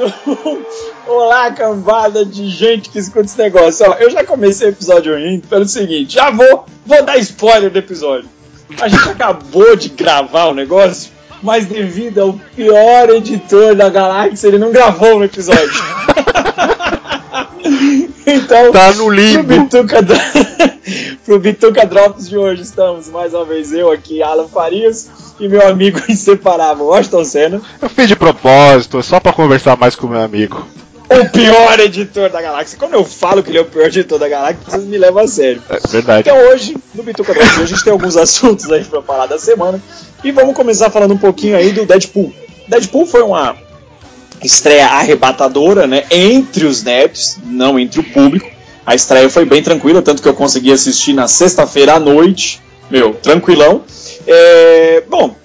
3, 2, 1. Olá, cambada de gente que escuta esse negócio. Ó, eu já comecei o episódio rindo pelo seguinte: já vou, vou dar spoiler do episódio. A gente acabou de gravar o negócio, mas devido ao pior editor da galáxia, ele não gravou no episódio. então, tá no limbo. Pro Bituca, pro Bituca Drops de hoje, estamos mais uma vez eu aqui, Alan Farias, e meu amigo inseparável, Washington Senna. Eu fiz de propósito, só para conversar mais com meu amigo. O pior editor da galáxia. Quando eu falo que ele é o pior editor da galáxia, vocês me levam a sério. É verdade. Então hoje, no Bituca Drops, a gente tem alguns assuntos aí pra falar da semana. E vamos começar falando um pouquinho aí do Deadpool. Deadpool foi uma estreia arrebatadora, né? Entre os nerds, não entre o público. A estreia foi bem tranquila, tanto que eu consegui assistir na sexta-feira à noite. Meu, tranquilão. É, bom,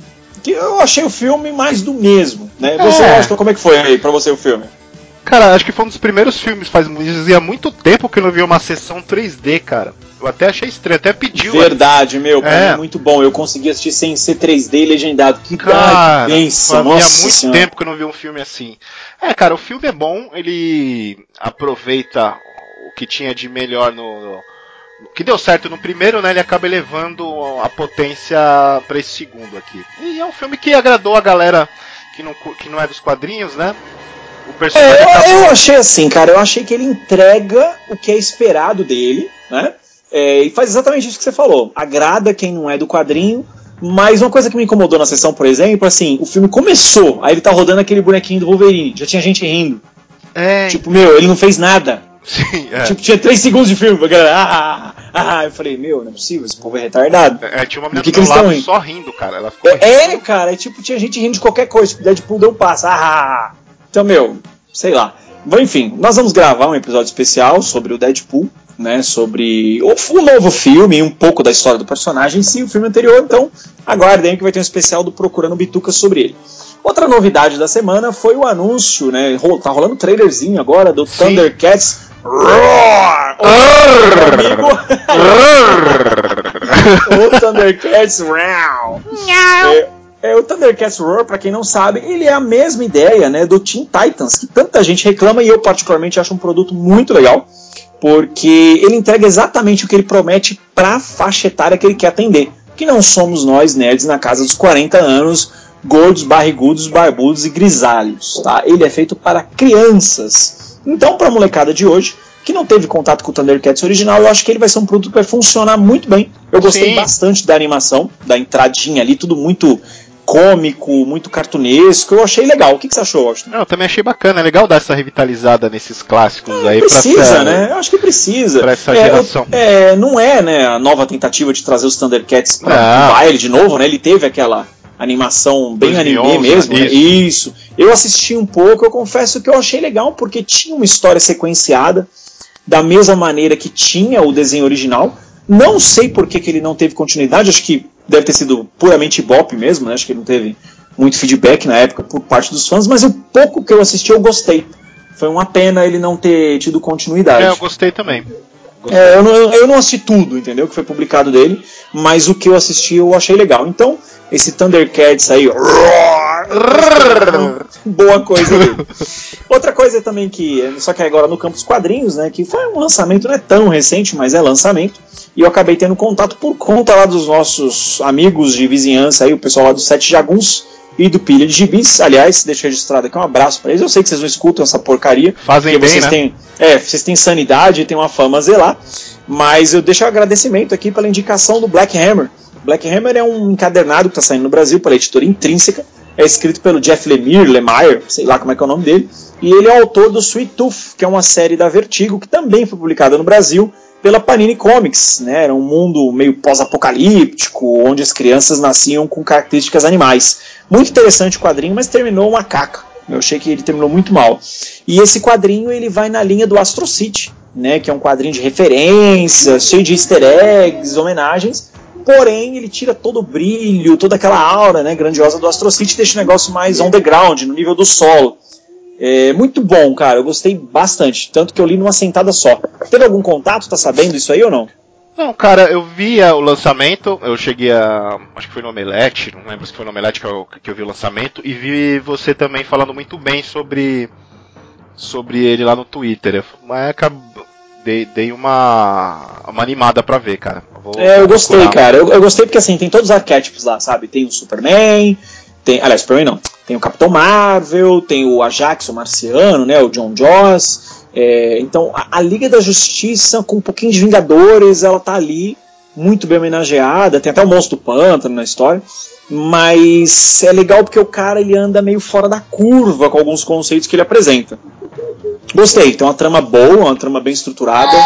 eu achei o filme mais do mesmo, né? Você, é. Austin, como é que foi aí pra você o filme? Cara, acho que foi um dos primeiros filmes, faz dizia muito tempo que eu não vi uma sessão 3D, cara. Eu até achei estranho, até pediu. Verdade, meu, é. é muito bom. Eu consegui assistir sem ser 3D legendado. Que cara, pensa, nossa muito senhora. tempo que eu não vi um filme assim. É, cara, o filme é bom, ele aproveita o que tinha de melhor no, no que deu certo no primeiro, né? Ele acaba elevando a potência para esse segundo aqui. E é um filme que agradou a galera que não, que não é dos quadrinhos, né? O personagem é, eu achei assim, cara. Eu achei que ele entrega o que é esperado dele, né? É, e faz exatamente isso que você falou. Agrada quem não é do quadrinho. Mas uma coisa que me incomodou na sessão, por exemplo, assim, o filme começou, aí ele tá rodando aquele bonequinho do Wolverine, já tinha gente rindo. É. Tipo, meu, ele não fez nada. Sim, é. Tipo, tinha 3 segundos de filme, galera. Ah, ah, ah, ah, eu falei, meu, não é possível, esse povo é retardado. É, tinha uma menina que que eles estão rindo? só rindo, cara. Ela ficou é, é, cara, é tipo, tinha gente rindo de qualquer coisa. Tipo, Deadpool deu um passo. Ah, então, meu, sei lá. Bom, enfim, nós vamos gravar um episódio especial sobre o Deadpool, né? Sobre o, o novo filme e um pouco da história do personagem em si, o filme anterior. Então, aguardem que vai ter um especial do Procurando Bituca sobre ele. Outra novidade da semana foi o anúncio, né? Tá rolando um trailerzinho agora do Sim. Thundercats Roar! amigo. o Thundercats Roar. É, é, o Thundercats Roar, para quem não sabe, ele é a mesma ideia, né, do Teen Titans, que tanta gente reclama e eu particularmente acho um produto muito legal, porque ele entrega exatamente o que ele promete para a faixa etária que ele quer atender, que não somos nós nerds na casa dos 40 anos, gordos, barrigudos, barbudos e grisalhos, tá? Ele é feito para crianças então, para a molecada de hoje, que não teve contato com o Thundercats original, eu acho que ele vai ser um produto que vai funcionar muito bem. Eu gostei Sim. bastante da animação, da entradinha ali, tudo muito cômico, muito cartunesco. Eu achei legal. O que, que você achou, Austin? Eu também achei bacana. É legal dar essa revitalizada nesses clássicos é, aí. Precisa, pra né? Eu acho que precisa. Pra essa é, geração. É, não é, né, a nova tentativa de trazer os Thundercats pra ah. baile de novo, né? Ele teve aquela animação bem 2011, anime mesmo. Né? Isso. Eu assisti um pouco, eu confesso que eu achei legal porque tinha uma história sequenciada da mesma maneira que tinha o desenho original. Não sei por que, que ele não teve continuidade, acho que deve ter sido puramente bop mesmo, né? acho que ele não teve muito feedback na época por parte dos fãs, mas o pouco que eu assisti eu gostei. Foi uma pena ele não ter tido continuidade. É, eu gostei também. É, eu, não, eu não assisti tudo, entendeu? Que foi publicado dele, mas o que eu assisti eu achei legal. Então, esse Thundercats aí, boa coisa dele. Outra coisa também que, só que agora no campo dos quadrinhos, né, que foi um lançamento não é tão recente, mas é lançamento, e eu acabei tendo contato por conta lá dos nossos amigos de vizinhança aí, o pessoal lá do Sete Jaguns, e do Pilha de Gibis. Aliás, deixa registrado aqui um abraço para eles. Eu sei que vocês não escutam essa porcaria. Fazem bem, vocês né? Têm, é, vocês têm sanidade e têm uma fama a zelar. Mas eu deixo um agradecimento aqui pela indicação do Black Hammer. Black Hammer é um encadernado que está saindo no Brasil pela editora Intrínseca. É escrito pelo Jeff Lemire, Lemire, sei lá como é que é o nome dele. E ele é autor do Sweet Tooth, que é uma série da Vertigo, que também foi publicada no Brasil pela Panini Comics, né? Era um mundo meio pós-apocalíptico, onde as crianças nasciam com características animais. Muito interessante o quadrinho, mas terminou uma caca. Eu achei que ele terminou muito mal. E esse quadrinho ele vai na linha do Astro City, né? Que é um quadrinho de referência, cheio de easter eggs, homenagens. Porém, ele tira todo o brilho, toda aquela aura né, grandiosa do Astro City deixa o negócio mais on the ground, no nível do solo. É muito bom, cara. Eu gostei bastante. Tanto que eu li numa sentada só. Teve algum contato? Tá sabendo isso aí ou não? Não, cara, eu via o lançamento, eu cheguei a. Acho que foi no Omelete, não lembro se foi no Omelete que eu, que eu vi o lançamento, e vi você também falando muito bem sobre. sobre ele lá no Twitter. Mas dei, dei uma. uma animada pra ver, cara. Vou, é, eu gostei, procurar. cara. Eu, eu gostei porque assim, tem todos os arquétipos lá, sabe? Tem o Superman, tem. Aliás, Superman não. Tem o Capitão Marvel, tem o Ajax, o Marciano, né? O John Joss. É, então, a, a, Liga da Justiça, com um pouquinho de Vingadores, ela tá ali, muito bem homenageada. Tem até o Monstro do Pântano na história. Mas é legal porque o cara ele anda meio fora da curva com alguns conceitos que ele apresenta. Gostei, tem uma trama boa, uma trama bem estruturada.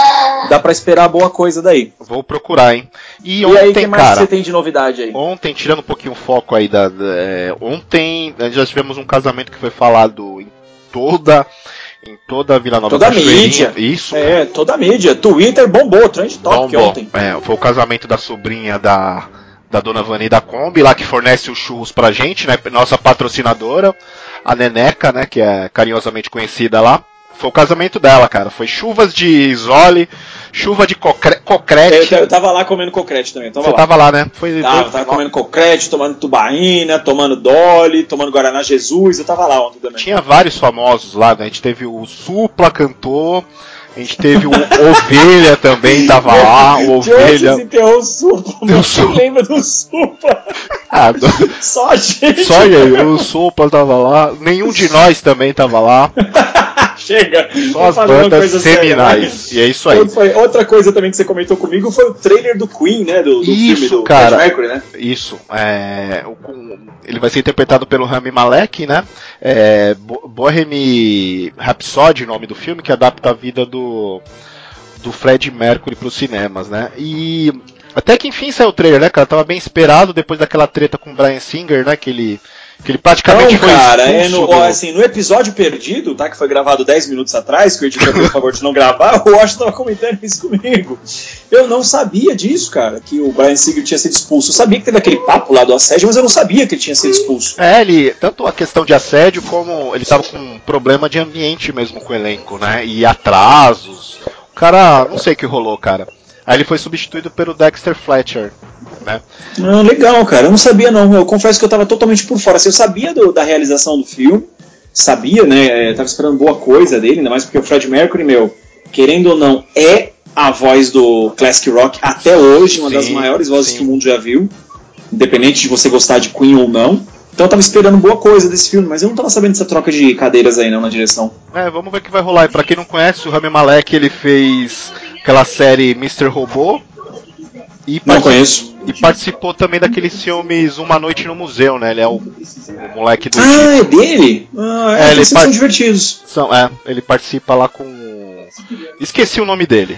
Dá para esperar boa coisa daí. Vou procurar, hein? E, e ontem, aí, o que mais cara, você tem de novidade aí? Ontem, tirando um pouquinho o foco aí da. da é, ontem já tivemos um casamento que foi falado em toda em toda a Vila Nova Toda a mídia. Isso. É, toda a mídia. Twitter bombou, trend top bombou. ontem. É, foi o casamento da sobrinha da, da dona Vani da Kombi, lá que fornece os churros pra gente, né? Nossa patrocinadora, a Neneca, né? Que é carinhosamente conhecida lá. Foi o casamento dela, cara. Foi chuvas de isole, chuva de cocre cocrete. Eu, eu tava lá comendo cocrete também. Tava Você lá. tava lá, né? Foi, tava, foi... tava comendo cocrete, tomando tubaína, tomando Dolly, tomando Guaraná Jesus. Eu tava lá ontem também. Tinha vários famosos lá, né? A gente teve o Supla cantor. A gente teve o Ovelha também, tava lá, o Ovelha. o Supla, mas quem lembra do Supla? Ah, do... Só a gente. Só ele, o Supla tava lá, nenhum de nós também tava lá. Chega. Só as bandas seminais. Séria, e é isso aí. Foi, outra coisa também que você comentou comigo foi o trailer do Queen, né? Do, do isso, filme do cara, Mercury, né? Isso. É, ele vai ser interpretado pelo Rami Malek, né? É, Bohemian Rhapsody, nome do filme, que adapta a vida do, do Fred Mercury para os cinemas, né? E até que enfim saiu o trailer, né, cara? Tava bem esperado depois daquela treta com o Brian Singer, né? Que ele que ele praticamente não, foi cara, é no, do... assim, no episódio perdido, tá? Que foi gravado 10 minutos atrás, que o editor fez favor de não gravar, o Washington tava comentando isso comigo. Eu não sabia disso, cara, que o Brian Singer tinha sido expulso. Eu sabia que teve aquele papo lá do assédio, mas eu não sabia que ele tinha sido expulso. É, ele, tanto a questão de assédio, como ele tava com um problema de ambiente mesmo com o elenco, né? E atrasos. O cara, não sei o que rolou, cara. Aí ele foi substituído pelo Dexter Fletcher, né? Ah, legal, cara. Eu não sabia não. Eu confesso que eu estava totalmente por fora. Assim, eu sabia do, da realização do filme, sabia, né? Eu tava esperando boa coisa dele, ainda mais porque o Fred Mercury, meu, querendo ou não, é a voz do classic rock até hoje, uma sim, das maiores vozes sim. que o mundo já viu, independente de você gostar de Queen ou não. Então eu tava esperando boa coisa desse filme, mas eu não tava sabendo dessa troca de cadeiras aí não na direção. É, vamos ver o que vai rolar. E pra quem não conhece, o Rami Malek ele fez aquela série Mr. Robô, e Não conheço. E participou também daqueles filmes Uma Noite no Museu, né? Ele é o, o moleque do. Ah, é dele? Ah, é, é eles são divertidos. São, é, ele participa lá com. Esqueci o nome dele.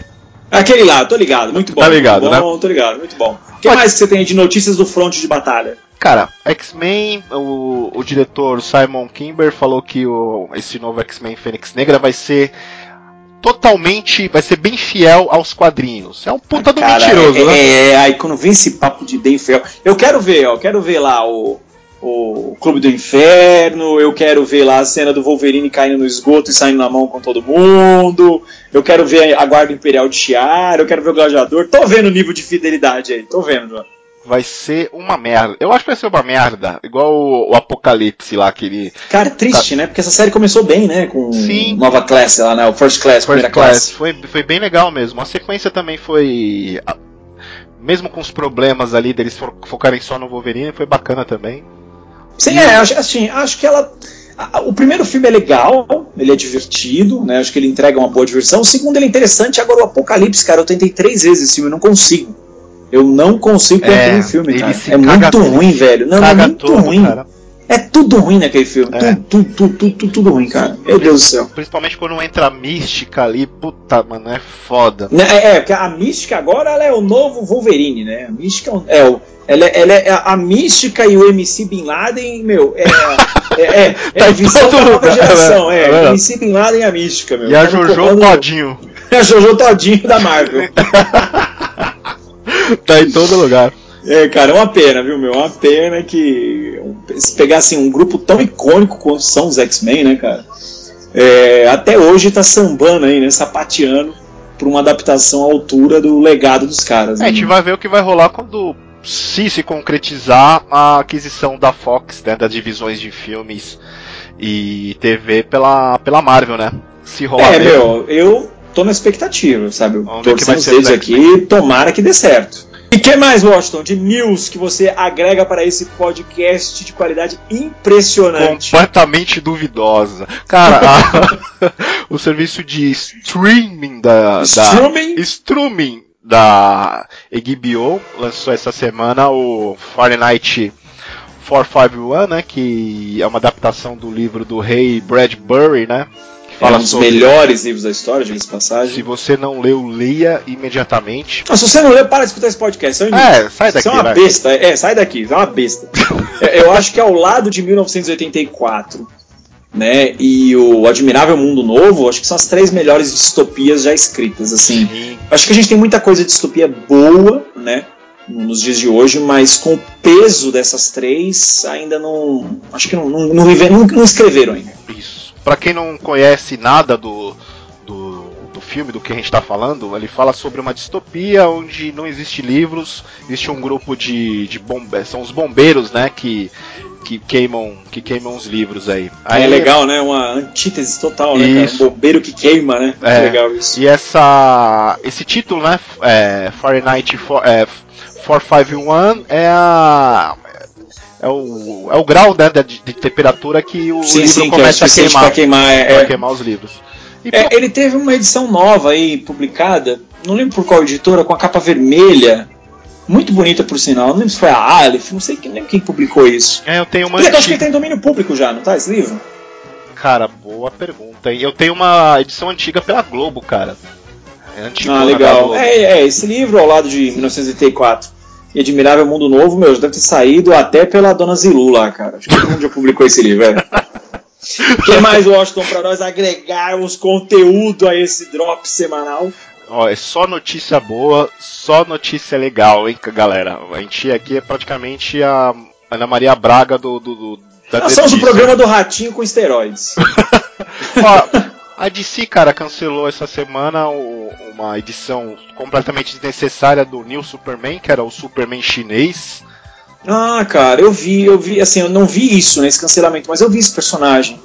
Aquele lá, tô ligado, muito bom. Tá ligado, muito bom, né? Tô ligado, muito bom. O que Pode... mais que você tem de notícias do front de batalha? Cara, X-Men, o, o diretor Simon Kimber falou que o, esse novo X-Men Fênix Negra vai ser totalmente. Vai ser bem fiel aos quadrinhos. É um puta do Cara, mentiroso, é, né? É, é, aí quando vem esse papo de bem fiel. Eu quero ver, ó, quero ver lá o, o Clube do Inferno, eu quero ver lá a cena do Wolverine caindo no esgoto e saindo na mão com todo mundo. Eu quero ver a Guarda Imperial de Chiara, eu quero ver o Gladiador. Tô vendo o nível de fidelidade aí, tô vendo, mano vai ser uma merda. Eu acho que vai ser uma merda, igual o, o Apocalipse lá que ele. Cara, triste, tá... né? Porque essa série começou bem, né? Com Sim. Nova Class lá, né? O First Class, First primeira Class. Foi, foi bem legal mesmo. A sequência também foi. Mesmo com os problemas ali deles focarem só no Wolverine, foi bacana também. Sim, e... é, assim, acho que ela. O primeiro filme é legal, ele é divertido, né? Acho que ele entrega uma boa diversão. O segundo ele é interessante, agora o Apocalipse, cara, eu tentei três vezes esse filme, eu não consigo. Eu não consigo é, um filme, cara. É muito ruim, velho. Não, é muito todo, ruim. Cara. É tudo ruim naquele filme. É. Tudo, tudo, tudo, tudo, tudo ruim, cara. Meu Deus do céu. Principalmente quando entra a mística ali, puta, mano, é foda. Né, é, é, porque a mística agora ela é o novo Wolverine, né? A mística é o. Ela, é, ela é a mística e o MC Bin Laden, meu, é. É, é, tá é visão da nova lugar, geração, é. é. MC Bin Laden e a mística, meu. E a tá Jojo Todinho. É a Jojo Todinho da Marvel. tá em todo lugar. É, cara, é uma pena, viu, meu? É uma pena que se pegasse assim, um grupo tão icônico quanto são os X-Men, né, cara? É, até hoje tá sambando aí, né? Sapateando por uma adaptação à altura do legado dos caras. É, né? a gente vai ver o que vai rolar quando se se concretizar a aquisição da Fox, né, das divisões de filmes e TV pela, pela Marvel, né? Se rolar. É, mesmo. meu, eu tô na expectativa, sabe? Vamos Torcendo os dedos aqui, tomara que dê certo. E que mais, Washington, de news que você agrega para esse podcast de qualidade impressionante? Completamente duvidosa. Cara, a, o serviço de streaming da. Streaming? Da, streaming da HBO lançou essa semana o Fahrenheit 451, né? Que é uma adaptação do livro do rei Bradbury, né? Fala é um dos melhores livros da história, de passagem. Se você não leu, leia imediatamente. Não, se você não leu, para de escutar esse podcast. É, sai daqui. Você é uma vai. besta. É, sai daqui, você é uma besta. É, eu acho que ao lado de 1984 né, e o Admirável Mundo Novo, acho que são as três melhores distopias já escritas, assim. Sim. Acho que a gente tem muita coisa de distopia boa, né, nos dias de hoje, mas com o peso dessas três ainda não, acho que não, não, não, não, não escreveram ainda. Isso para quem não conhece nada do, do, do, filme, do que a gente está falando, ele fala sobre uma distopia onde não existe livros, existe um grupo de, de bombeiros, são os bombeiros, né, que, que queimam que queimam os livros aí. aí é legal, né? Uma antítese total, né? Cara? Um bombeiro que queima, né? É, legal isso. E essa esse título, né? É, Fahrenheit for, é, 451 é a é o, é o grau né, de, de temperatura que o sim, livro sim, começa que é a queimar, queimar, é, é, queimar os livros. É, ele teve uma edição nova aí, publicada, não lembro por qual editora, com a capa vermelha, muito bonita por sinal, não lembro se foi a Aleph, não sei não lembro quem publicou isso. É, eu tenho uma. Eu acho que ele tem domínio público já, não tá esse livro? Cara, boa pergunta. Eu tenho uma edição antiga pela Globo, cara. É antiga. Ah, legal. É, é, esse livro ao lado de 1984 e Admirável Mundo Novo, meu, deve ter saído até pela Dona Zilu lá, cara. Acho que todo mundo já publicou esse livro, velho. O que mais, Washington, para nós agregarmos conteúdo a esse drop semanal? Ó, é só notícia boa, só notícia legal, hein, galera? A gente aqui é praticamente a Ana Maria Braga do. do, do da Nós somos o programa do Ratinho com esteroides. Ó, a DC, cara, cancelou essa semana uma edição completamente desnecessária do New Superman, que era o Superman chinês. Ah, cara, eu vi, eu vi, assim, eu não vi isso nesse cancelamento, mas eu vi esse personagem.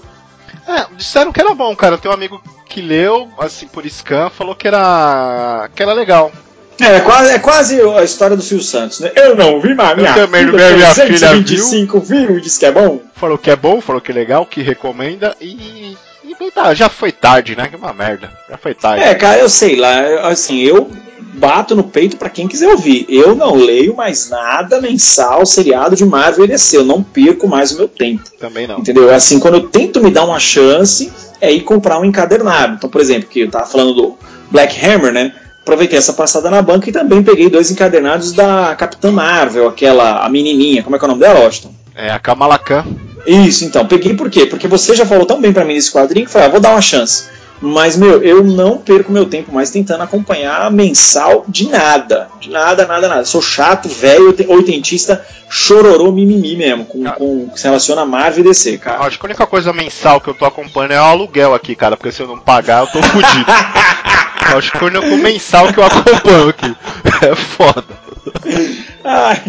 É, disseram que era bom, cara. Tem um amigo que leu, assim, por scan, falou que era. que era legal. É, é quase, é quase a história do Silvio Santos, né? Eu não vi, mas minha, eu também filha, minha filha viu. viu e disse que é bom. Falou que é bom, falou que é legal, que recomenda e e tá, já foi tarde, né? Que uma merda. Já foi tarde. É, cara, eu sei lá, assim, eu bato no peito para quem quiser ouvir. Eu não leio mais nada mensal, seriado de Marvel e DC. Eu não perco mais o meu tempo. Também não. Entendeu? É assim, quando eu tento me dar uma chance, é ir comprar um encadernado. Então, por exemplo, que eu tava falando do Black Hammer, né? Aproveitei essa passada na banca e também peguei dois encadernados da Capitã Marvel, aquela, a menininha. Como é que é o nome dela, Austin? É a Kamala Khan. Isso, então. Peguei por quê? Porque você já falou tão bem para mim nesse quadrinho que falei, ah, vou dar uma chance. Mas, meu, eu não perco meu tempo mais tentando acompanhar mensal de nada. De nada, nada, nada. Sou chato, velho, oitentista, chororô, mimimi mesmo, com, com que se relaciona a Marvel e DC, cara. Acho que a única coisa mensal que eu tô acompanhando é o aluguel aqui, cara, porque se eu não pagar, eu tô fudido. Acho que é o único mensal que eu acompanho aqui. É foda. Ai,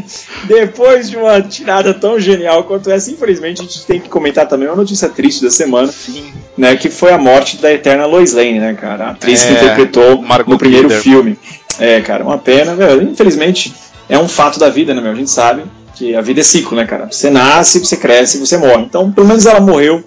depois de uma tirada tão genial quanto essa, infelizmente a gente tem que comentar também uma notícia triste da semana. Sim. Né, que foi a morte da eterna Lois Lane, né, cara? A atriz é, que interpretou Margot no primeiro filme. É, cara, uma pena, velho. Infelizmente, é um fato da vida, né, meu? A gente sabe que a vida é ciclo, né, cara? Você nasce, você cresce, você morre. Então, pelo menos ela morreu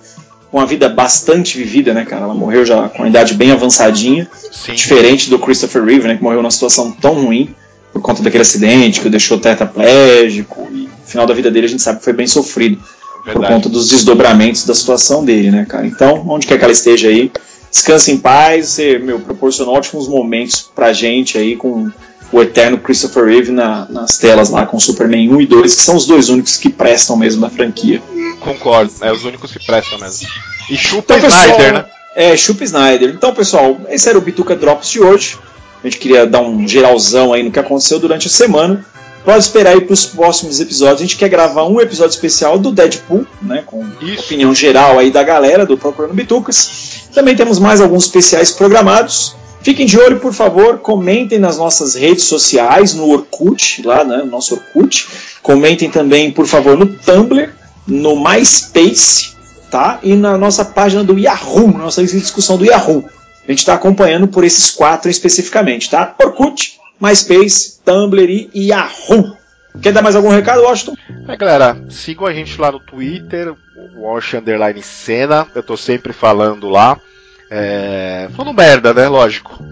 com uma vida bastante vivida, né, cara? Ela morreu já com uma idade bem avançadinha, Sim. diferente do Christopher Reeve, né, que morreu numa situação tão ruim por conta daquele acidente que o deixou tetraplégico e no final da vida dele a gente sabe que foi bem sofrido Verdade. por conta dos desdobramentos da situação dele, né, cara? Então, onde quer que ela esteja aí, descanse em paz, você, meu, proporcionou ótimos momentos pra gente aí com o eterno Christopher Reeve na, nas telas lá com Superman 1 e 2, que são os dois únicos que prestam mesmo da franquia. Concordo, é os únicos que prestam mesmo. E chupa então, Snyder, pessoal, né? É, chupa Snyder. Então, pessoal, esse era o Bituca Drops de hoje. A gente queria dar um geralzão aí no que aconteceu durante a semana. Pode esperar aí para os próximos episódios. A gente quer gravar um episódio especial do Deadpool, né? Com Isso. opinião geral aí da galera do Procurando Bitucas. Também temos mais alguns especiais programados. Fiquem de olho, por favor, comentem nas nossas redes sociais, no Orkut, lá, né, no nosso Orkut. Comentem também, por favor, no Tumblr, no MySpace, tá? E na nossa página do Yahoo, nossa discussão do Yahoo. A gente está acompanhando por esses quatro especificamente, tá? Orkut, MySpace, Tumblr e Yahoo. Quer dar mais algum recado, Washington? É, galera, sigam a gente lá no Twitter, Wash Underline Cena. Eu tô sempre falando lá. É... Falando merda, né? Lógico.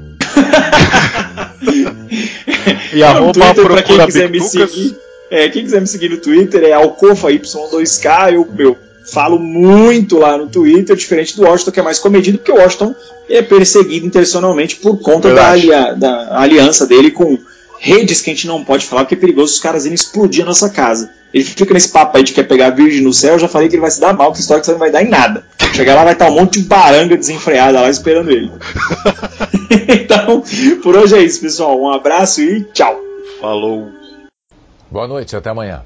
e arroba Twitter, procura quem quiser me seguir. É, quem quiser me seguir no Twitter é AlcofaY2K. Eu, meu, falo muito lá no Twitter, diferente do Washington, que é mais comedido, porque o Washington é perseguido intencionalmente por conta da, alia da aliança dele com redes que a gente não pode falar, porque é perigoso os caras irem explodir a nossa casa. Ele fica nesse papo aí de quer pegar a virgem no céu, eu já falei que ele vai se dar mal, que história que você não vai dar em nada. Chegar lá vai estar um monte de baranga desenfreada lá esperando ele. então, por hoje é isso, pessoal. Um abraço e tchau. Falou. Boa noite, até amanhã.